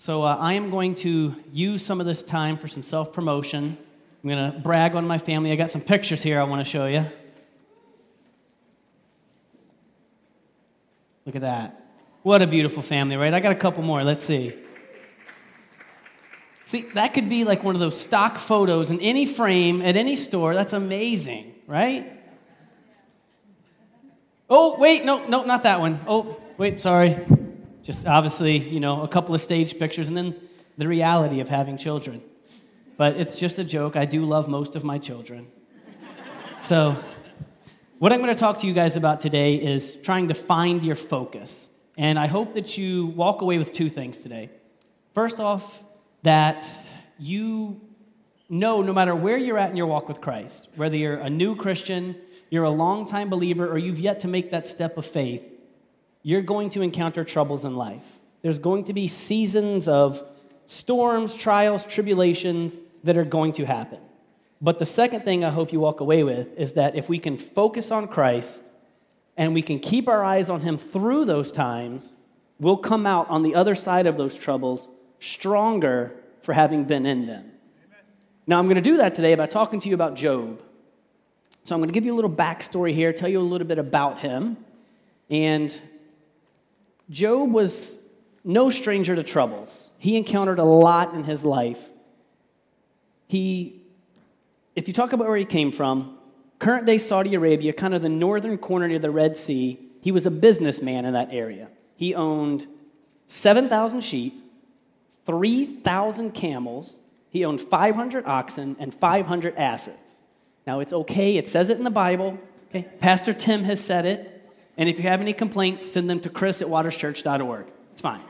So uh, I am going to use some of this time for some self promotion. I'm going to brag on my family. I got some pictures here I want to show you. Look at that. What a beautiful family, right? I got a couple more. Let's see. See, that could be like one of those stock photos in any frame at any store. That's amazing, right? Oh, wait, no, no, not that one. Oh, wait, sorry. Just obviously, you know, a couple of stage pictures and then the reality of having children. But it's just a joke. I do love most of my children. So, what I'm going to talk to you guys about today is trying to find your focus. And I hope that you walk away with two things today. First off, that you know no matter where you're at in your walk with Christ, whether you're a new Christian, you're a long-time believer, or you've yet to make that step of faith, you're going to encounter troubles in life. There's going to be seasons of storms, trials, tribulations that are going to happen. But the second thing I hope you walk away with is that if we can focus on Christ and we can keep our eyes on Him through those times, we'll come out on the other side of those troubles stronger for having been in them. Now, I'm going to do that today by talking to you about Job. So, I'm going to give you a little backstory here, tell you a little bit about him. And Job was no stranger to troubles. He encountered a lot in his life. He, if you talk about where he came from, current day Saudi Arabia, kind of the northern corner near the Red Sea, he was a businessman in that area. He owned 7,000 sheep, 3,000 camels, he owned 500 oxen and 500 asses. Now, it's okay, it says it in the Bible. Okay? Pastor Tim has said it. And if you have any complaints, send them to chris at waterschurch.org. It's fine.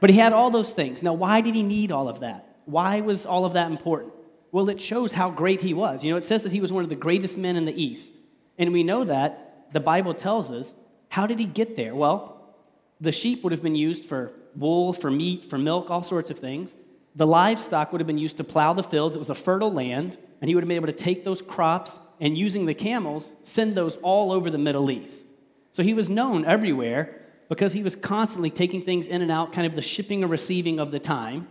But he had all those things. Now, why did he need all of that? Why was all of that important? Well, it shows how great he was. You know, it says that he was one of the greatest men in the East. And we know that the Bible tells us. How did he get there? Well, the sheep would have been used for wool, for meat, for milk, all sorts of things. The livestock would have been used to plow the fields. It was a fertile land, and he would have been able to take those crops and using the camels, send those all over the Middle East. So he was known everywhere because he was constantly taking things in and out, kind of the shipping and receiving of the time.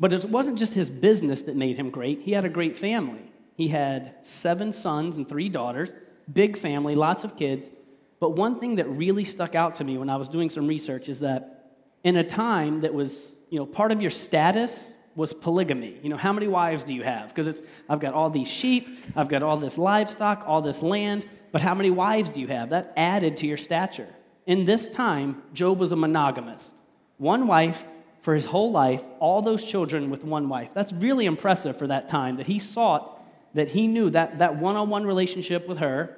But it wasn't just his business that made him great, he had a great family. He had seven sons and three daughters, big family, lots of kids. But one thing that really stuck out to me when I was doing some research is that in a time that was, you know, part of your status was polygamy. You know, how many wives do you have? Because it's, I've got all these sheep, I've got all this livestock, all this land, but how many wives do you have? That added to your stature. In this time, Job was a monogamist. One wife for his whole life, all those children with one wife. That's really impressive for that time that he sought, that he knew that that one on one relationship with her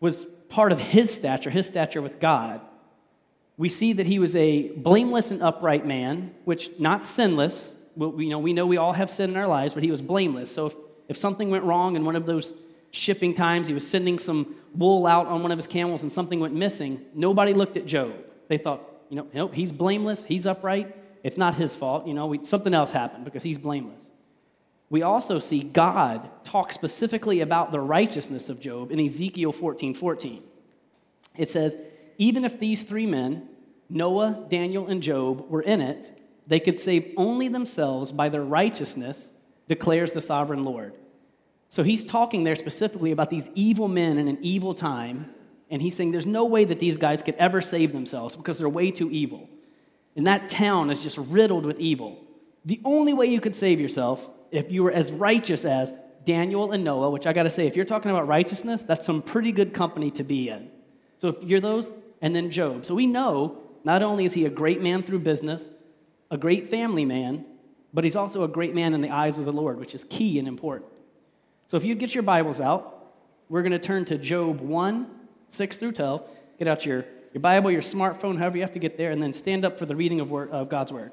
was part of his stature, his stature with God. We see that he was a blameless and upright man, which not sinless, we, you know, we know we all have sin in our lives, but he was blameless. So if, if something went wrong in one of those shipping times, he was sending some wool out on one of his camels and something went missing, nobody looked at Job. They thought, you know, nope, he's blameless, he's upright, it's not his fault. You know, we, something else happened because he's blameless. We also see God talk specifically about the righteousness of Job in Ezekiel 14 14. It says, even if these three men, Noah, Daniel, and Job, were in it, they could save only themselves by their righteousness, declares the sovereign Lord. So he's talking there specifically about these evil men in an evil time, and he's saying there's no way that these guys could ever save themselves because they're way too evil. And that town is just riddled with evil. The only way you could save yourself if you were as righteous as Daniel and Noah, which I got to say, if you're talking about righteousness, that's some pretty good company to be in. So if you're those, and then Job. So we know not only is he a great man through business, a great family man, but he's also a great man in the eyes of the Lord, which is key and important. So if you'd get your Bibles out, we're going to turn to Job 1, 6 through 12. Get out your, your Bible, your smartphone, however you have to get there, and then stand up for the reading of, word, of God's Word.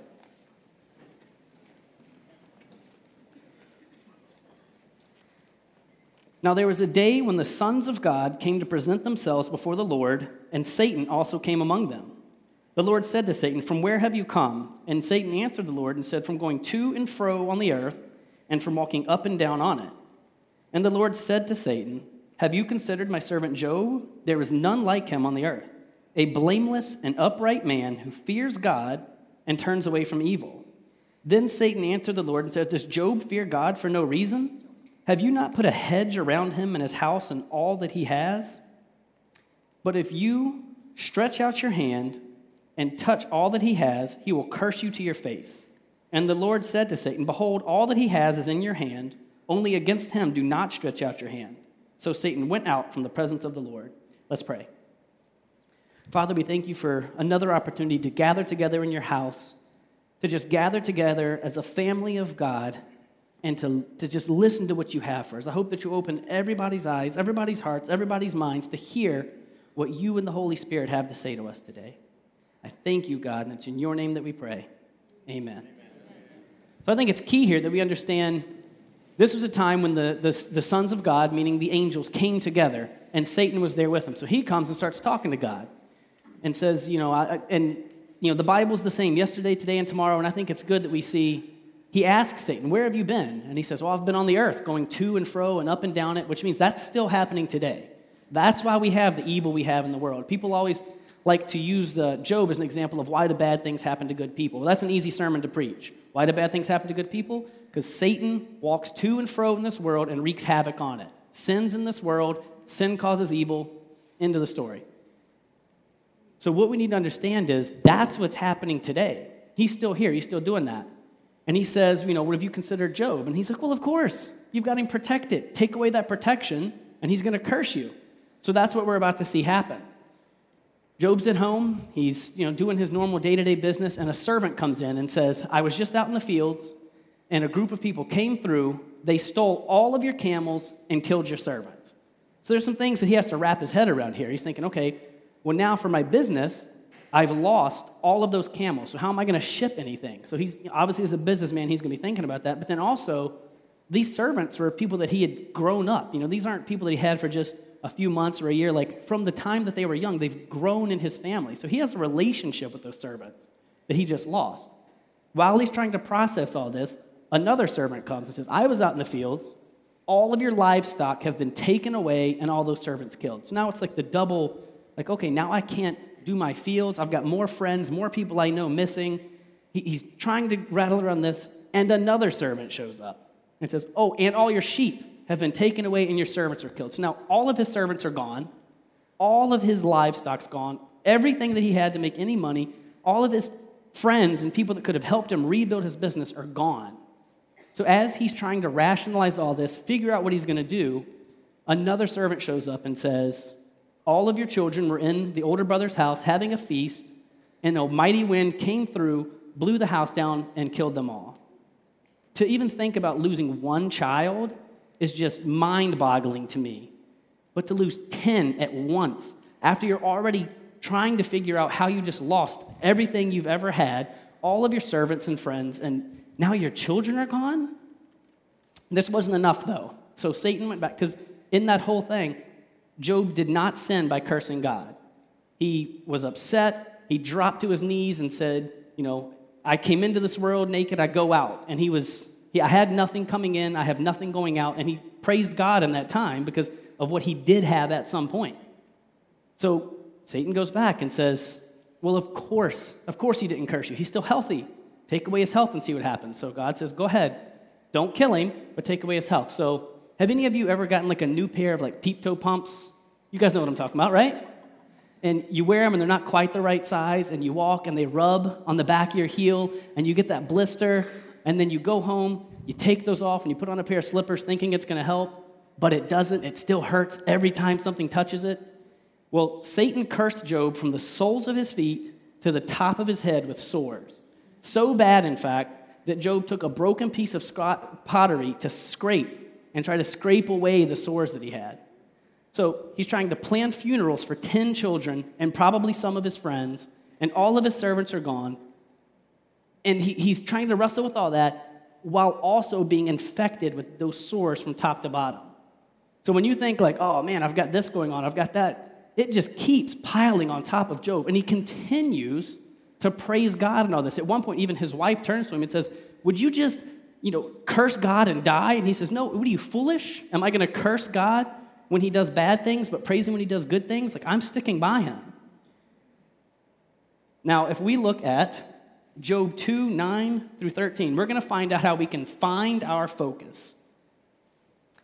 Now, there was a day when the sons of God came to present themselves before the Lord, and Satan also came among them. The Lord said to Satan, From where have you come? And Satan answered the Lord and said, From going to and fro on the earth, and from walking up and down on it. And the Lord said to Satan, Have you considered my servant Job? There is none like him on the earth, a blameless and upright man who fears God and turns away from evil. Then Satan answered the Lord and said, Does Job fear God for no reason? Have you not put a hedge around him and his house and all that he has? But if you stretch out your hand and touch all that he has, he will curse you to your face. And the Lord said to Satan, Behold, all that he has is in your hand, only against him do not stretch out your hand. So Satan went out from the presence of the Lord. Let's pray. Father, we thank you for another opportunity to gather together in your house, to just gather together as a family of God and to, to just listen to what you have for us. I hope that you open everybody's eyes, everybody's hearts, everybody's minds to hear what you and the Holy Spirit have to say to us today. I thank you, God, and it's in your name that we pray. Amen. Amen. So I think it's key here that we understand this was a time when the, the, the sons of God, meaning the angels, came together, and Satan was there with them. So he comes and starts talking to God and says, you know, I, and you know, the Bible's the same yesterday, today, and tomorrow, and I think it's good that we see he asks Satan, Where have you been? And he says, Well, I've been on the earth, going to and fro and up and down it, which means that's still happening today. That's why we have the evil we have in the world. People always like to use Job as an example of why do bad things happen to good people. Well, that's an easy sermon to preach. Why do bad things happen to good people? Because Satan walks to and fro in this world and wreaks havoc on it. Sins in this world, sin causes evil, into the story. So, what we need to understand is that's what's happening today. He's still here, he's still doing that. And he says, You know, what have you considered Job? And he's like, Well, of course. You've got him protected. Take away that protection, and he's going to curse you. So that's what we're about to see happen. Job's at home. He's you know, doing his normal day to day business, and a servant comes in and says, I was just out in the fields, and a group of people came through. They stole all of your camels and killed your servants. So there's some things that he has to wrap his head around here. He's thinking, okay, well, now for my business, I've lost all of those camels. So how am I going to ship anything? So he's obviously as a businessman, he's going to be thinking about that. But then also, these servants were people that he had grown up. You know, these aren't people that he had for just a few months or a year. Like from the time that they were young, they've grown in his family. So he has a relationship with those servants that he just lost. While he's trying to process all this, another servant comes and says, I was out in the fields. All of your livestock have been taken away and all those servants killed. So now it's like the double, like, okay, now I can't do my fields. I've got more friends, more people I know missing. He, he's trying to rattle around this, and another servant shows up and says, Oh, and all your sheep have been taken away, and your servants are killed. So now all of his servants are gone, all of his livestock's gone, everything that he had to make any money, all of his friends and people that could have helped him rebuild his business are gone. So, as he's trying to rationalize all this, figure out what he's going to do, another servant shows up and says, all of your children were in the older brother's house having a feast, and a mighty wind came through, blew the house down, and killed them all. To even think about losing one child is just mind boggling to me. But to lose 10 at once, after you're already trying to figure out how you just lost everything you've ever had, all of your servants and friends, and now your children are gone? This wasn't enough, though. So Satan went back, because in that whole thing, Job did not sin by cursing God. He was upset. He dropped to his knees and said, You know, I came into this world naked, I go out. And he was, he, I had nothing coming in, I have nothing going out. And he praised God in that time because of what he did have at some point. So Satan goes back and says, Well, of course, of course he didn't curse you. He's still healthy. Take away his health and see what happens. So God says, Go ahead. Don't kill him, but take away his health. So have any of you ever gotten like a new pair of like peep toe pumps? You guys know what I'm talking about, right? And you wear them and they're not quite the right size, and you walk and they rub on the back of your heel, and you get that blister, and then you go home, you take those off, and you put on a pair of slippers thinking it's gonna help, but it doesn't. It still hurts every time something touches it. Well, Satan cursed Job from the soles of his feet to the top of his head with sores. So bad, in fact, that Job took a broken piece of pottery to scrape and try to scrape away the sores that he had. So he's trying to plan funerals for 10 children and probably some of his friends, and all of his servants are gone. And he, he's trying to wrestle with all that while also being infected with those sores from top to bottom. So when you think, like, oh man, I've got this going on, I've got that, it just keeps piling on top of Job. And he continues to praise God and all this. At one point, even his wife turns to him and says, Would you just you know, curse God and die? And he says, No, what are you, foolish? Am I going to curse God when he does bad things, but praise him when he does good things? Like, I'm sticking by him. Now, if we look at Job 2 9 through 13. We're going to find out how we can find our focus.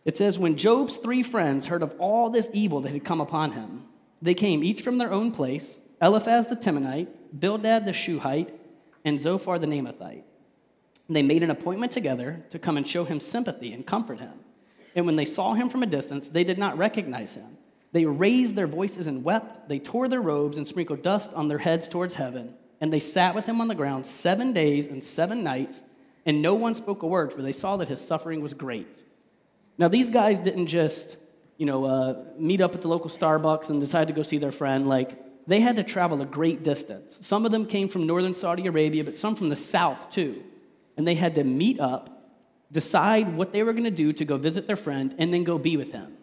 It says, When Job's three friends heard of all this evil that had come upon him, they came each from their own place Eliphaz the Temanite, Bildad the Shuhite, and Zophar the Naamathite. They made an appointment together to come and show him sympathy and comfort him. And when they saw him from a distance, they did not recognize him. They raised their voices and wept. They tore their robes and sprinkled dust on their heads towards heaven. And they sat with him on the ground seven days and seven nights, and no one spoke a word, for they saw that his suffering was great. Now, these guys didn't just, you know, uh, meet up at the local Starbucks and decide to go see their friend. Like, they had to travel a great distance. Some of them came from northern Saudi Arabia, but some from the south, too. And they had to meet up, decide what they were going to do to go visit their friend, and then go be with him.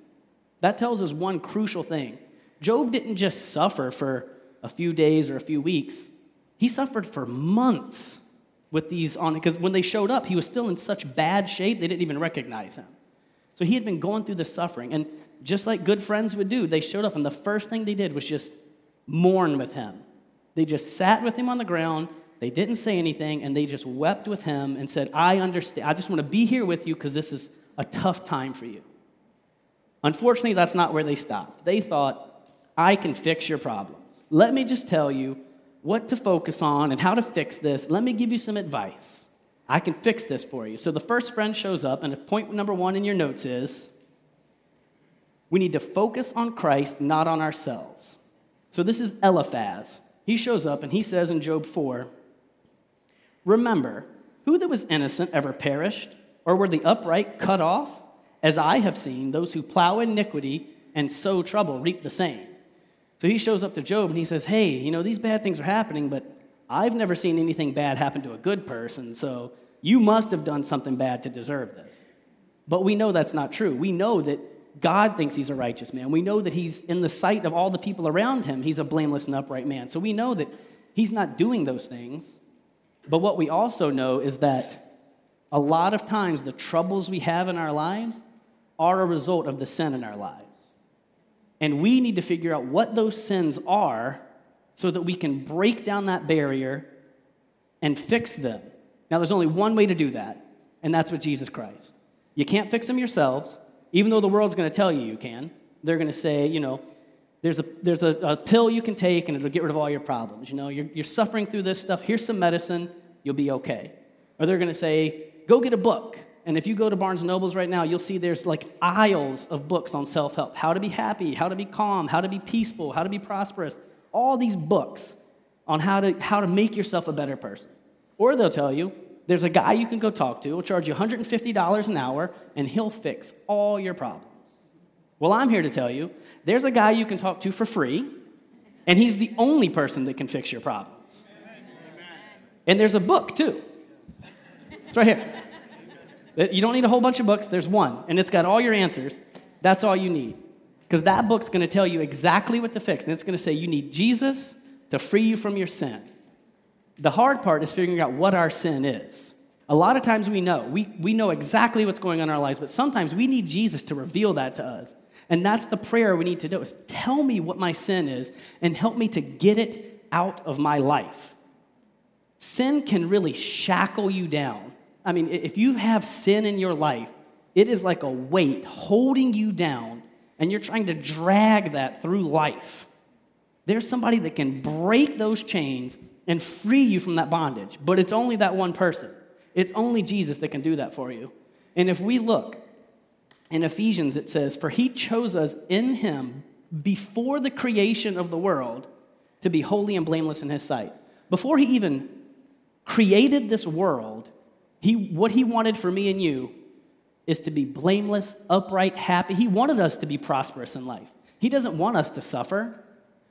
That tells us one crucial thing. Job didn't just suffer for a few days or a few weeks, he suffered for months with these on because when they showed up, he was still in such bad shape they didn't even recognize him. So he had been going through the suffering. And just like good friends would do, they showed up, and the first thing they did was just mourn with him. They just sat with him on the ground. They didn't say anything, and they just wept with him and said, I understand. I just want to be here with you because this is a tough time for you. Unfortunately, that's not where they stopped. They thought, I can fix your problems. Let me just tell you what to focus on and how to fix this. Let me give you some advice. I can fix this for you. So the first friend shows up, and point number one in your notes is we need to focus on Christ, not on ourselves. So this is Eliphaz. He shows up and he says in Job 4 Remember, who that was innocent ever perished, or were the upright cut off? As I have seen, those who plow iniquity and sow trouble reap the same. So he shows up to Job and he says, Hey, you know, these bad things are happening, but I've never seen anything bad happen to a good person, so you must have done something bad to deserve this. But we know that's not true. We know that God thinks he's a righteous man. We know that he's, in the sight of all the people around him, he's a blameless and upright man. So we know that he's not doing those things. But what we also know is that a lot of times the troubles we have in our lives are a result of the sin in our lives. And we need to figure out what those sins are so that we can break down that barrier and fix them. Now, there's only one way to do that, and that's with Jesus Christ. You can't fix them yourselves, even though the world's going to tell you you can. They're going to say, you know, there's, a, there's a, a, pill you can take and it'll get rid of all your problems. You know, you're, you're suffering through this stuff. Here's some medicine. You'll be okay. Or they're going to say, go get a book. And if you go to Barnes and Nobles right now, you'll see there's like aisles of books on self help how to be happy, how to be calm, how to be peaceful, how to be prosperous. All these books on how to, how to make yourself a better person. Or they'll tell you there's a guy you can go talk to, he'll charge you $150 an hour, and he'll fix all your problems. Well, I'm here to tell you there's a guy you can talk to for free, and he's the only person that can fix your problems. And there's a book, too. It's right here. Uh, you don't need a whole bunch of books, there's one, and it's got all your answers. That's all you need. Because that book's going to tell you exactly what to fix, and it's going to say you need Jesus to free you from your sin. The hard part is figuring out what our sin is. A lot of times we know. We, we know exactly what's going on in our lives, but sometimes we need Jesus to reveal that to us. And that's the prayer we need to do is tell me what my sin is and help me to get it out of my life. Sin can really shackle you down. I mean, if you have sin in your life, it is like a weight holding you down, and you're trying to drag that through life. There's somebody that can break those chains and free you from that bondage, but it's only that one person. It's only Jesus that can do that for you. And if we look in Ephesians, it says, For he chose us in him before the creation of the world to be holy and blameless in his sight. Before he even created this world, he, what he wanted for me and you is to be blameless, upright, happy. He wanted us to be prosperous in life. He doesn't want us to suffer.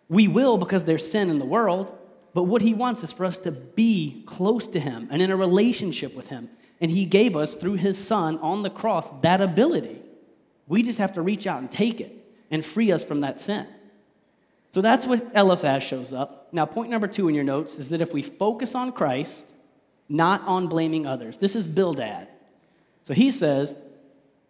We will because there's sin in the world, but what he wants is for us to be close to him and in a relationship with him. And he gave us through his son on the cross that ability. We just have to reach out and take it and free us from that sin. So that's what Eliphaz shows up. Now, point number two in your notes is that if we focus on Christ, not on blaming others. This is Bildad. So he says,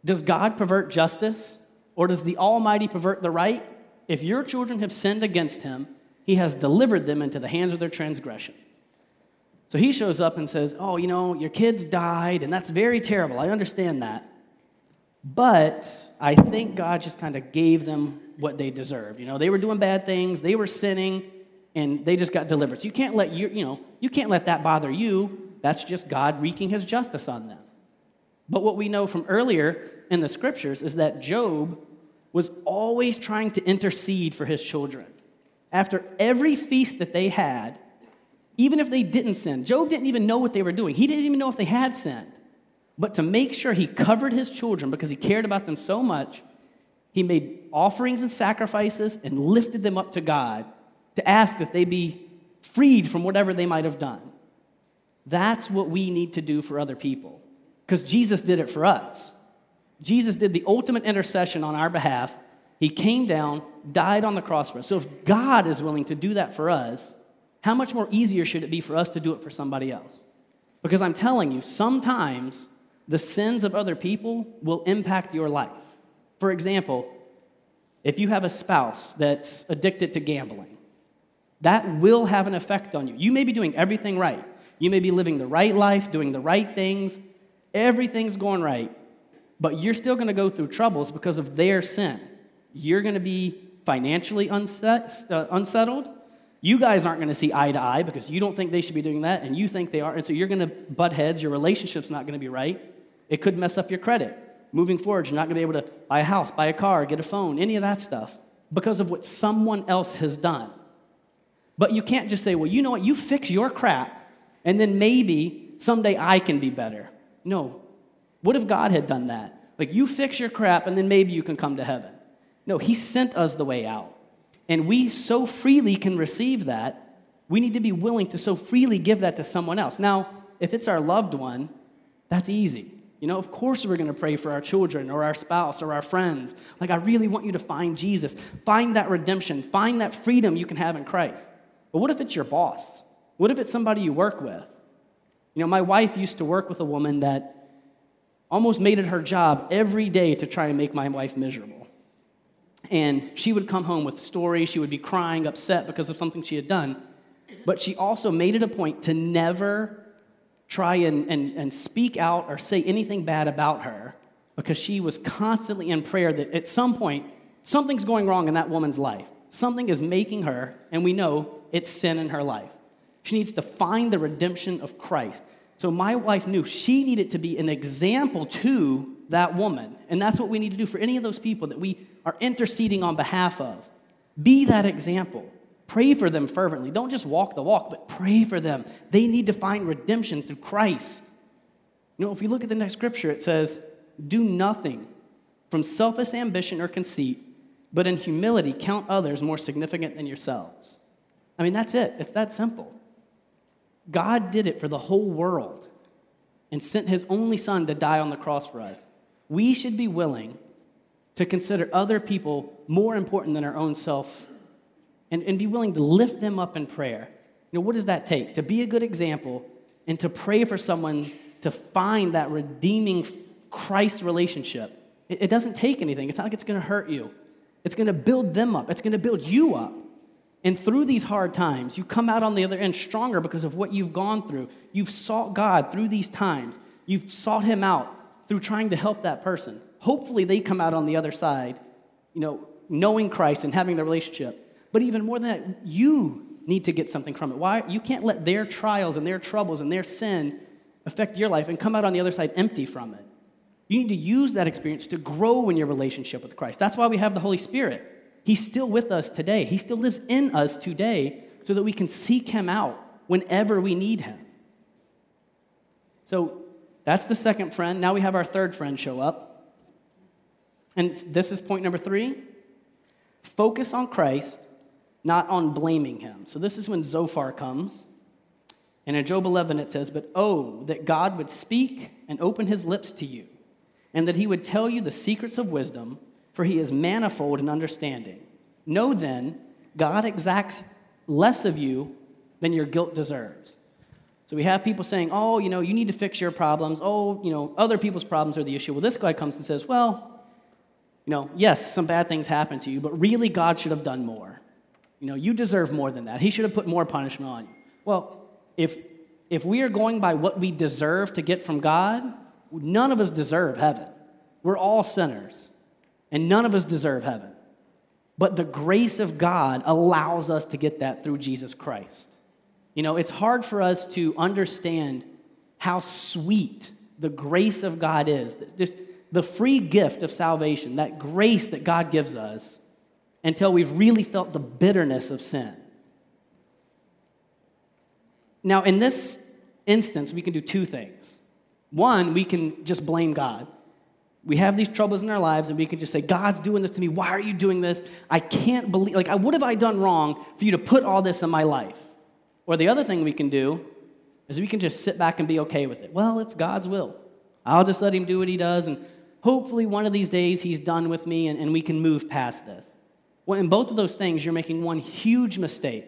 Does God pervert justice or does the Almighty pervert the right? If your children have sinned against him, he has delivered them into the hands of their transgression. So he shows up and says, Oh, you know, your kids died, and that's very terrible. I understand that. But I think God just kind of gave them what they deserved. You know, they were doing bad things, they were sinning, and they just got delivered. So you can't let you, you know, you can't let that bother you. That's just God wreaking his justice on them. But what we know from earlier in the scriptures is that Job was always trying to intercede for his children. After every feast that they had, even if they didn't sin, Job didn't even know what they were doing. He didn't even know if they had sinned. But to make sure he covered his children because he cared about them so much, he made offerings and sacrifices and lifted them up to God to ask that they be freed from whatever they might have done. That's what we need to do for other people because Jesus did it for us. Jesus did the ultimate intercession on our behalf. He came down, died on the cross for us. So if God is willing to do that for us, how much more easier should it be for us to do it for somebody else? Because I'm telling you, sometimes the sins of other people will impact your life. For example, if you have a spouse that's addicted to gambling, that will have an effect on you. You may be doing everything right. You may be living the right life, doing the right things, everything's going right, but you're still going to go through troubles because of their sin. You're going to be financially unset, uh, unsettled. You guys aren't going to see eye to eye because you don't think they should be doing that, and you think they are. And so you're going to butt heads. Your relationship's not going to be right. It could mess up your credit. Moving forward, you're not going to be able to buy a house, buy a car, get a phone, any of that stuff because of what someone else has done. But you can't just say, well, you know what, you fix your crap, and then maybe someday I can be better. No. What if God had done that? Like, you fix your crap, and then maybe you can come to heaven. No, He sent us the way out. And we so freely can receive that, we need to be willing to so freely give that to someone else. Now, if it's our loved one, that's easy. You know, of course we're going to pray for our children or our spouse or our friends. Like, I really want you to find Jesus, find that redemption, find that freedom you can have in Christ. But what if it's your boss? What if it's somebody you work with? You know, my wife used to work with a woman that almost made it her job every day to try and make my wife miserable. And she would come home with stories, she would be crying, upset because of something she had done. But she also made it a point to never try and, and, and speak out or say anything bad about her because she was constantly in prayer that at some point, something's going wrong in that woman's life. Something is making her, and we know it's sin in her life. She needs to find the redemption of Christ. So my wife knew she needed to be an example to that woman. And that's what we need to do for any of those people that we are interceding on behalf of. Be that example. Pray for them fervently. Don't just walk the walk, but pray for them. They need to find redemption through Christ. You know, if you look at the next scripture, it says, Do nothing from selfish ambition or conceit, but in humility count others more significant than yourselves. I mean, that's it. It's that simple. God did it for the whole world and sent his only son to die on the cross for us. We should be willing to consider other people more important than our own self and, and be willing to lift them up in prayer. You know, what does that take? To be a good example and to pray for someone to find that redeeming Christ relationship. It, it doesn't take anything. It's not like it's going to hurt you. It's going to build them up. It's going to build you up. And through these hard times, you come out on the other end stronger because of what you've gone through. You've sought God through these times. You've sought Him out through trying to help that person. Hopefully, they come out on the other side, you know, knowing Christ and having the relationship. But even more than that, you need to get something from it. Why? You can't let their trials and their troubles and their sin affect your life and come out on the other side empty from it. You need to use that experience to grow in your relationship with Christ. That's why we have the Holy Spirit. He's still with us today. He still lives in us today so that we can seek him out whenever we need him. So that's the second friend. Now we have our third friend show up. And this is point number three focus on Christ not on blaming him. So this is when Zophar comes. And in Job 11 it says, But oh, that God would speak and open his lips to you, and that he would tell you the secrets of wisdom, for he is manifold in understanding. Know then, God exacts less of you than your guilt deserves. So we have people saying, oh, you know, you need to fix your problems. Oh, you know, other people's problems are the issue. Well, this guy comes and says, well, you know, yes, some bad things happen to you, but really God should have done more. You know, you deserve more than that. He should have put more punishment on you. Well, if if we are going by what we deserve to get from God, none of us deserve heaven. We're all sinners, and none of us deserve heaven. But the grace of God allows us to get that through Jesus Christ. You know, it's hard for us to understand how sweet the grace of God is. Just the free gift of salvation, that grace that God gives us, until we've really felt the bitterness of sin. Now, in this instance, we can do two things. One, we can just blame God. We have these troubles in our lives, and we can just say, God's doing this to me. Why are you doing this? I can't believe, like, what have I done wrong for you to put all this in my life? Or the other thing we can do is we can just sit back and be okay with it. Well, it's God's will. I'll just let him do what he does, and hopefully one of these days he's done with me and, and we can move past this. Well, in both of those things, you're making one huge mistake,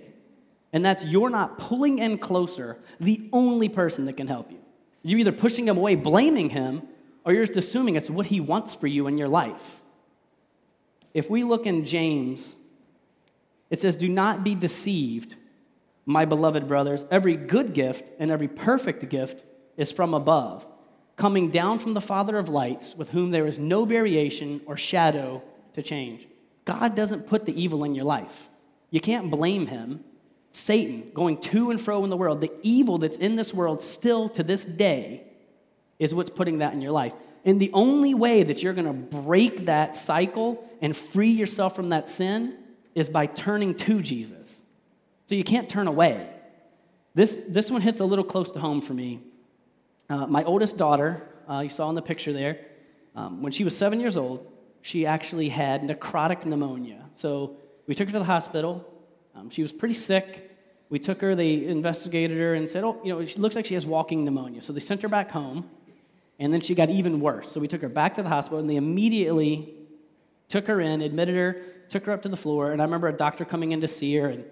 and that's you're not pulling in closer the only person that can help you. You're either pushing him away, blaming him, or you're just assuming it's what he wants for you in your life. If we look in James, it says, Do not be deceived my beloved brothers, every good gift and every perfect gift is from above, coming down from the Father of lights, with whom there is no variation or shadow to change. God doesn't put the evil in your life. You can't blame him. Satan, going to and fro in the world, the evil that's in this world still to this day is what's putting that in your life. And the only way that you're going to break that cycle and free yourself from that sin is by turning to Jesus. So you can't turn away. This, this one hits a little close to home for me. Uh, my oldest daughter, uh, you saw in the picture there, um, when she was seven years old, she actually had necrotic pneumonia. So we took her to the hospital. Um, she was pretty sick. We took her, they investigated her and said, Oh, you know, she looks like she has walking pneumonia. So they sent her back home, and then she got even worse. So we took her back to the hospital, and they immediately took her in, admitted her, took her up to the floor. And I remember a doctor coming in to see her, and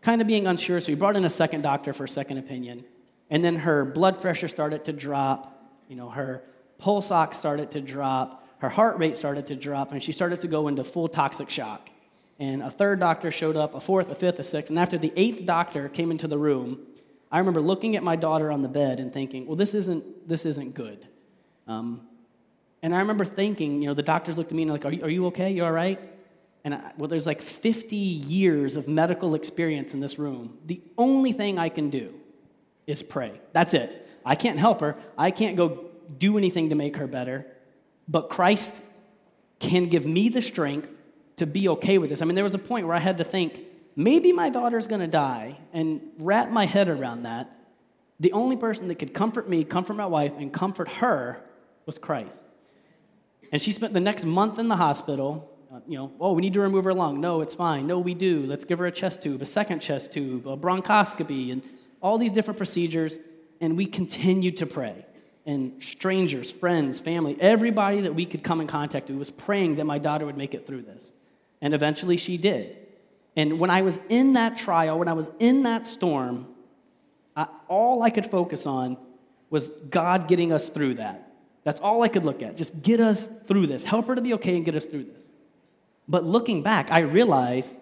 kind of being unsure, so we brought in a second doctor for a second opinion. And then her blood pressure started to drop, you know, her pulse ox started to drop, her heart rate started to drop, and she started to go into full toxic shock. And a third doctor showed up, a fourth, a fifth, a sixth, and after the eighth doctor came into the room, I remember looking at my daughter on the bed and thinking, well, this isn't, this isn't good. Um, and I remember thinking, you know, the doctors looked at me and like, are you, are you okay? You all right? and I, well, there's like 50 years of medical experience in this room. The only thing I can do is pray. That's it. I can't help her. I can't go do anything to make her better. But Christ can give me the strength to be okay with this. I mean, there was a point where I had to think, maybe my daughter's going to die, and wrap my head around that. The only person that could comfort me, comfort my wife, and comfort her was Christ. And she spent the next month in the hospital uh, you know, oh, we need to remove her lung. No, it's fine. No, we do. Let's give her a chest tube, a second chest tube, a bronchoscopy, and all these different procedures. And we continued to pray. And strangers, friends, family, everybody that we could come in contact with was praying that my daughter would make it through this. And eventually she did. And when I was in that trial, when I was in that storm, I, all I could focus on was God getting us through that. That's all I could look at. Just get us through this. Help her to be okay and get us through this. But looking back, I realize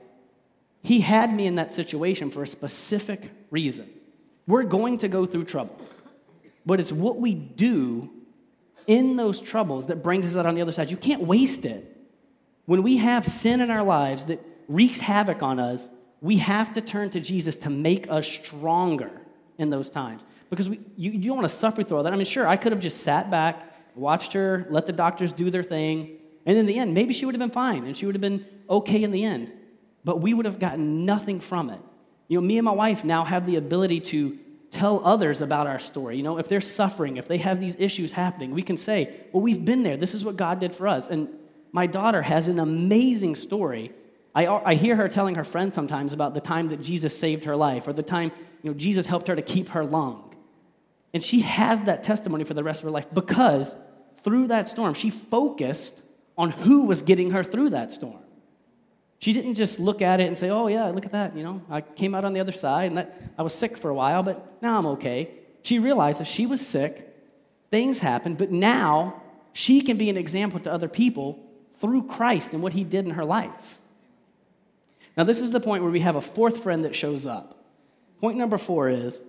he had me in that situation for a specific reason. We're going to go through troubles, but it's what we do in those troubles that brings us out on the other side. You can't waste it. When we have sin in our lives that wreaks havoc on us, we have to turn to Jesus to make us stronger in those times. Because we, you, you don't want to suffer through all that. I mean, sure, I could have just sat back, watched her, let the doctors do their thing, and in the end, maybe she would have been fine and she would have been okay in the end. But we would have gotten nothing from it. You know, me and my wife now have the ability to tell others about our story. You know, if they're suffering, if they have these issues happening, we can say, well, we've been there. This is what God did for us. And my daughter has an amazing story. I, I hear her telling her friends sometimes about the time that Jesus saved her life or the time, you know, Jesus helped her to keep her lung. And she has that testimony for the rest of her life because through that storm, she focused on who was getting her through that storm. She didn't just look at it and say, oh, yeah, look at that. You know, I came out on the other side and that, I was sick for a while, but now I'm okay. She realized that she was sick, things happened, but now she can be an example to other people through Christ and what he did in her life. Now, this is the point where we have a fourth friend that shows up. Point number four is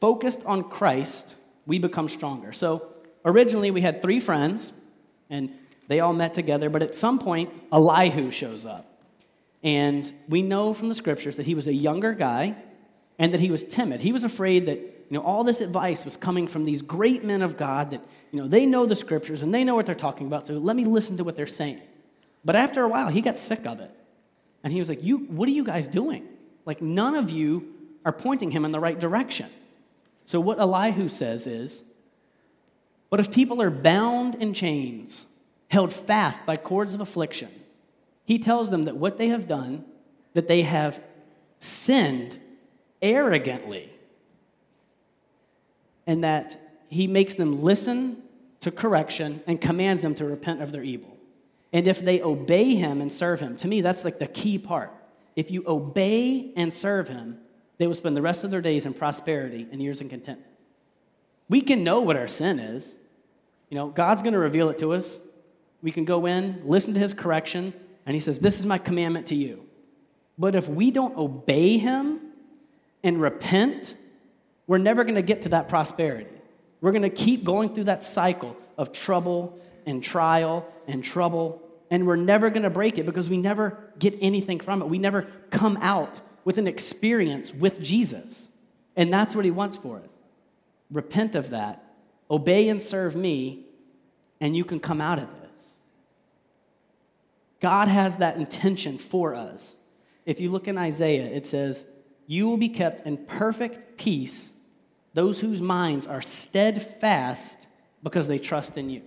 focused on Christ, we become stronger. So originally we had three friends, and they all met together, but at some point, Elihu shows up. And we know from the scriptures that he was a younger guy and that he was timid. He was afraid that you know all this advice was coming from these great men of God that you know they know the scriptures and they know what they're talking about. So let me listen to what they're saying. But after a while, he got sick of it. And he was like, "You what are you guys doing? Like none of you are pointing him in the right direction." So what Elihu says is, "But if people are bound in chains, held fast by cords of affliction, he tells them that what they have done, that they have sinned arrogantly, and that he makes them listen to correction and commands them to repent of their evil. And if they obey him and serve him, to me, that's like the key part. If you obey and serve him, they will spend the rest of their days in prosperity and years in contentment. We can know what our sin is. You know, God's going to reveal it to us. We can go in, listen to his correction, and he says, This is my commandment to you. But if we don't obey him and repent, we're never going to get to that prosperity. We're going to keep going through that cycle of trouble and trial and trouble, and we're never going to break it because we never get anything from it. We never come out with an experience with Jesus. And that's what he wants for us. Repent of that, obey and serve me, and you can come out of this. God has that intention for us. If you look in Isaiah, it says, You will be kept in perfect peace, those whose minds are steadfast because they trust in you.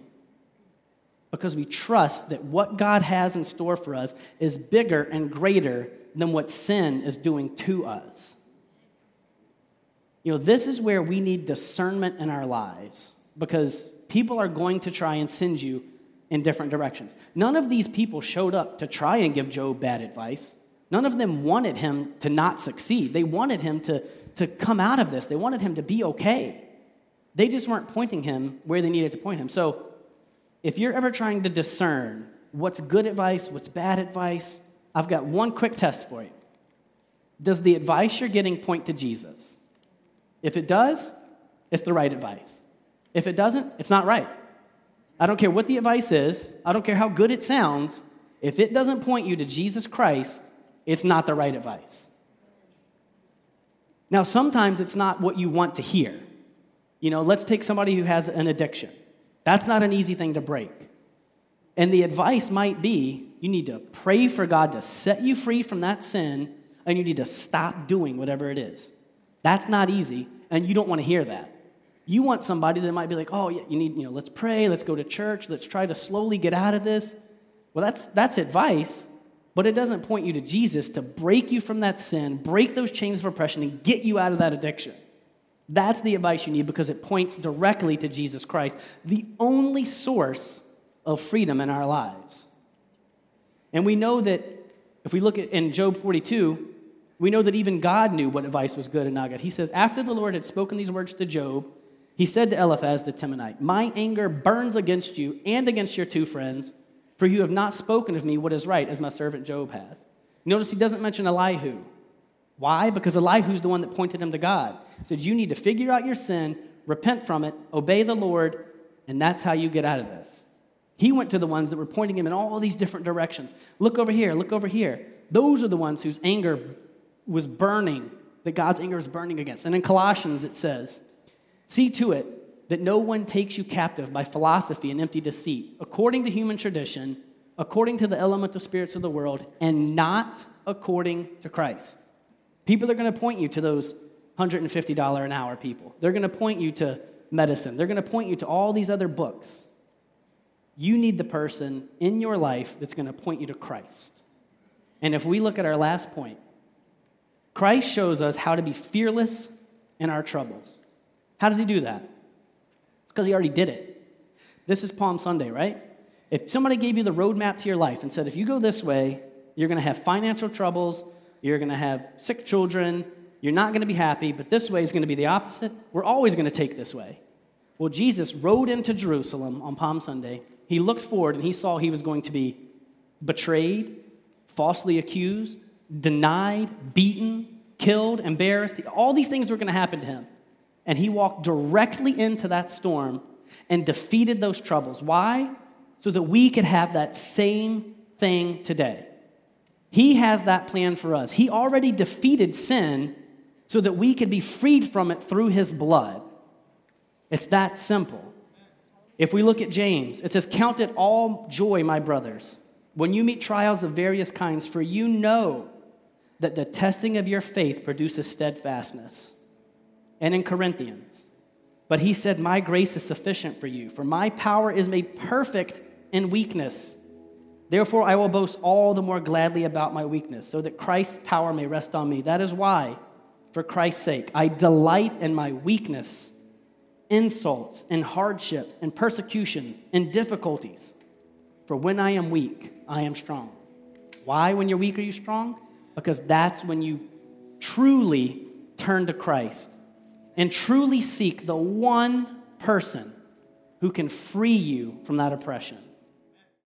Because we trust that what God has in store for us is bigger and greater than what sin is doing to us. You know, this is where we need discernment in our lives because people are going to try and send you in different directions. None of these people showed up to try and give Job bad advice. None of them wanted him to not succeed. They wanted him to, to come out of this, they wanted him to be okay. They just weren't pointing him where they needed to point him. So, if you're ever trying to discern what's good advice, what's bad advice, I've got one quick test for you. Does the advice you're getting point to Jesus? If it does, it's the right advice. If it doesn't, it's not right. I don't care what the advice is, I don't care how good it sounds. If it doesn't point you to Jesus Christ, it's not the right advice. Now, sometimes it's not what you want to hear. You know, let's take somebody who has an addiction. That's not an easy thing to break. And the advice might be you need to pray for God to set you free from that sin, and you need to stop doing whatever it is. That's not easy, and you don't want to hear that. You want somebody that might be like, oh, yeah, you need, you know, let's pray, let's go to church, let's try to slowly get out of this. Well, that's, that's advice, but it doesn't point you to Jesus to break you from that sin, break those chains of oppression, and get you out of that addiction. That's the advice you need because it points directly to Jesus Christ, the only source of freedom in our lives. And we know that if we look at in Job 42, we know that even God knew what advice was good and not good. He says, After the Lord had spoken these words to Job, he said to Eliphaz the Temanite, My anger burns against you and against your two friends, for you have not spoken of me what is right, as my servant Job has. Notice he doesn't mention Elihu. Why? Because Elihu's the one that pointed him to God. He said, You need to figure out your sin, repent from it, obey the Lord, and that's how you get out of this. He went to the ones that were pointing him in all these different directions. Look over here, look over here. Those are the ones whose anger was burning, that God's anger is burning against. And in Colossians it says, See to it that no one takes you captive by philosophy and empty deceit, according to human tradition, according to the elemental spirits of the world, and not according to Christ. People are going to point you to those $150 an hour people. They're going to point you to medicine. They're going to point you to all these other books. You need the person in your life that's going to point you to Christ. And if we look at our last point, Christ shows us how to be fearless in our troubles. How does he do that? It's because he already did it. This is Palm Sunday, right? If somebody gave you the roadmap to your life and said, if you go this way, you're going to have financial troubles, you're going to have sick children, you're not going to be happy, but this way is going to be the opposite, we're always going to take this way. Well, Jesus rode into Jerusalem on Palm Sunday. He looked forward and he saw he was going to be betrayed, falsely accused, denied, beaten, killed, embarrassed. All these things were going to happen to him. And he walked directly into that storm and defeated those troubles. Why? So that we could have that same thing today. He has that plan for us. He already defeated sin so that we could be freed from it through his blood. It's that simple. If we look at James, it says, Count it all joy, my brothers, when you meet trials of various kinds, for you know that the testing of your faith produces steadfastness. And in Corinthians, but he said, My grace is sufficient for you, for my power is made perfect in weakness. Therefore, I will boast all the more gladly about my weakness, so that Christ's power may rest on me. That is why, for Christ's sake, I delight in my weakness, insults, and hardships, and persecutions, and difficulties. For when I am weak, I am strong. Why, when you're weak, are you strong? Because that's when you truly turn to Christ and truly seek the one person who can free you from that oppression.